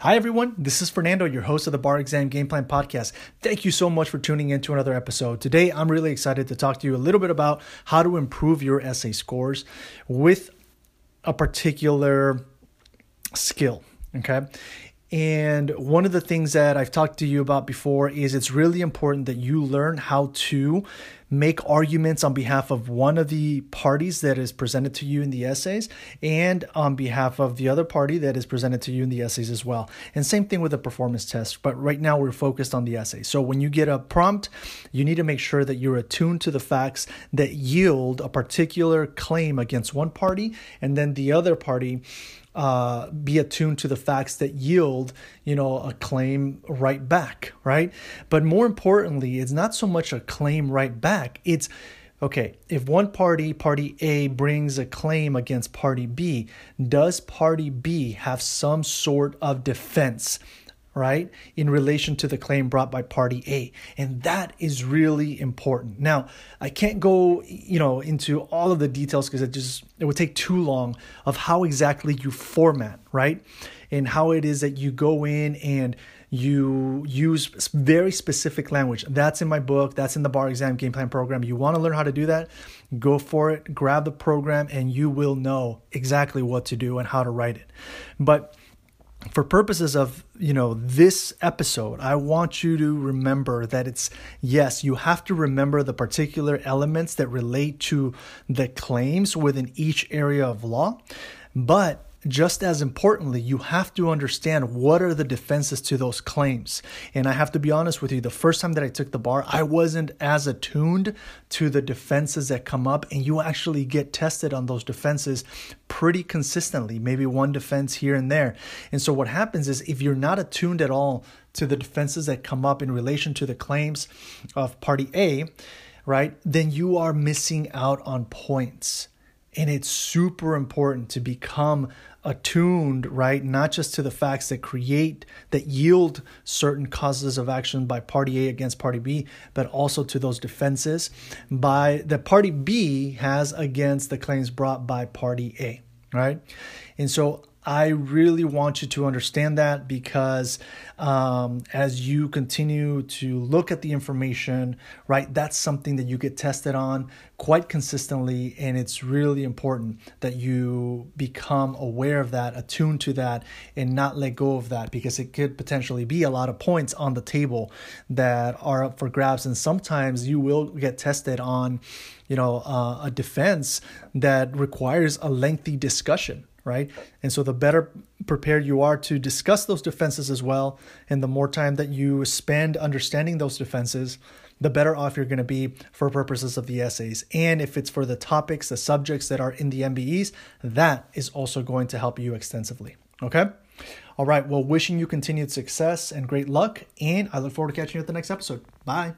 Hi, everyone. This is Fernando, your host of the Bar Exam Game Plan Podcast. Thank you so much for tuning in to another episode. Today, I'm really excited to talk to you a little bit about how to improve your essay scores with a particular skill. Okay. And one of the things that I've talked to you about before is it's really important that you learn how to make arguments on behalf of one of the parties that is presented to you in the essays and on behalf of the other party that is presented to you in the essays as well. And same thing with the performance test, but right now we're focused on the essay. So when you get a prompt, you need to make sure that you're attuned to the facts that yield a particular claim against one party and then the other party uh, be attuned to the facts that yield, you know, a claim right back, right? But more importantly, it's not so much a claim right back. It's okay, if one party, party A, brings a claim against party B, does party B have some sort of defense? Right, in relation to the claim brought by party A. And that is really important. Now, I can't go, you know, into all of the details because it just it would take too long of how exactly you format, right? And how it is that you go in and you use very specific language. That's in my book, that's in the bar exam game plan program. You want to learn how to do that? Go for it, grab the program and you will know exactly what to do and how to write it. But for purposes of you know this episode i want you to remember that it's yes you have to remember the particular elements that relate to the claims within each area of law but just as importantly, you have to understand what are the defenses to those claims. And I have to be honest with you, the first time that I took the bar, I wasn't as attuned to the defenses that come up, and you actually get tested on those defenses pretty consistently, maybe one defense here and there. And so what happens is if you're not attuned at all to the defenses that come up in relation to the claims of party A, right, then you are missing out on points. And it's super important to become attuned, right? Not just to the facts that create, that yield certain causes of action by party A against party B, but also to those defenses by the party B has against the claims brought by party A, right? And so I really want you to understand that because um, as you continue to look at the information, right, that's something that you get tested on quite consistently. And it's really important that you become aware of that, attuned to that, and not let go of that because it could potentially be a lot of points on the table that are up for grabs. And sometimes you will get tested on, you know, uh, a defense that requires a lengthy discussion right? And so the better prepared you are to discuss those defenses as well, and the more time that you spend understanding those defenses, the better off you're going to be for purposes of the essays. And if it's for the topics, the subjects that are in the MBEs, that is also going to help you extensively. Okay? All right. Well, wishing you continued success and great luck. And I look forward to catching you at the next episode. Bye.